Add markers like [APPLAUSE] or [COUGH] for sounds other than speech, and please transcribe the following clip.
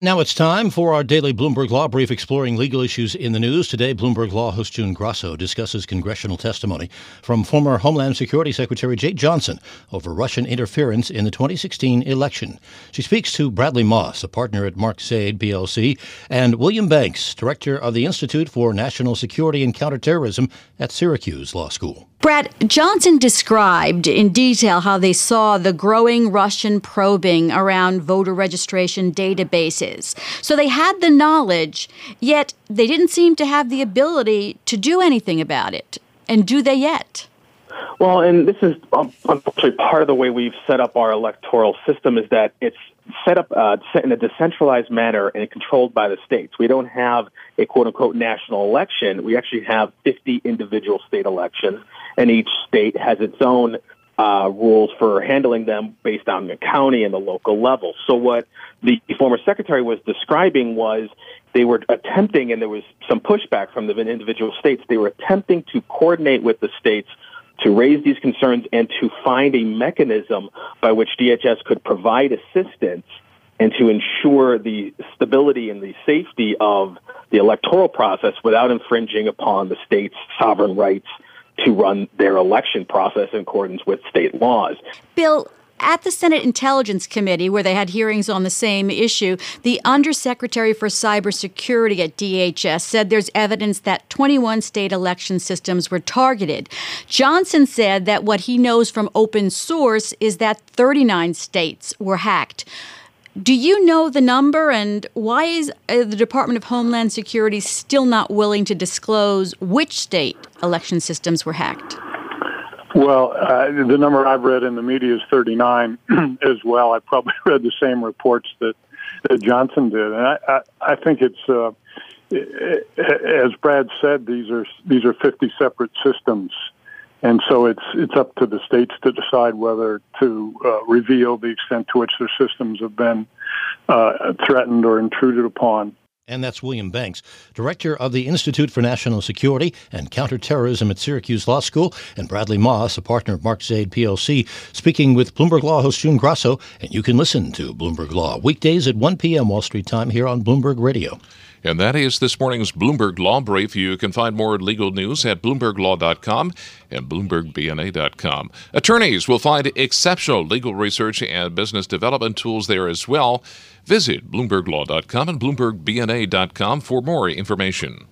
Now it's time for our daily Bloomberg Law Brief exploring legal issues in the news. Today, Bloomberg Law host June Grasso discusses congressional testimony from former Homeland Security Secretary Jeh Johnson over Russian interference in the 2016 election. She speaks to Bradley Moss, a partner at Mark Zaid PLC, and William Banks, director of the Institute for National Security and Counterterrorism at Syracuse Law School. Brad, Johnson described in detail how they saw the growing Russian probing around voter registration databases. So they had the knowledge, yet they didn't seem to have the ability to do anything about it. And do they yet? Well, and this is unfortunately part of the way we've set up our electoral system is that it's set up uh, in a decentralized manner and controlled by the states. We don't have a quote unquote national election. We actually have 50 individual state elections, and each state has its own uh, rules for handling them based on the county and the local level. So what the former secretary was describing was they were attempting, and there was some pushback from the individual states. They were attempting to coordinate with the states to raise these concerns and to find a mechanism by which DHS could provide assistance and to ensure the stability and the safety of the electoral process without infringing upon the state's sovereign rights to run their election process in accordance with state laws. Bill, at the Senate Intelligence Committee, where they had hearings on the same issue, the Undersecretary for Cybersecurity at DHS said there's evidence that 21 state election systems were targeted. Johnson said that what he knows from open source is that 39 states were hacked. Do you know the number, and why is uh, the Department of Homeland Security still not willing to disclose which state election systems were hacked? Well, uh, the number I've read in the media is 39 [CLEARS THROAT] as well. I probably [LAUGHS] read the same reports that, that Johnson did, and I, I, I think it's uh, as Brad said. These are these are 50 separate systems, and so it's it's up to the states to decide whether to uh, reveal the extent to which their systems have been uh, threatened or intruded upon. And that's William Banks, director of the Institute for National Security and Counterterrorism at Syracuse Law School, and Bradley Moss, a partner of Mark Zaid PLC, speaking with Bloomberg Law host June Grasso. And you can listen to Bloomberg Law weekdays at 1 p.m. Wall Street time here on Bloomberg Radio. And that is this morning's Bloomberg Law Brief. You can find more legal news at BloombergLaw.com and BloombergBNA.com. Attorneys will find exceptional legal research and business development tools there as well. Visit BloombergLaw.com and BloombergBNA.com for more information.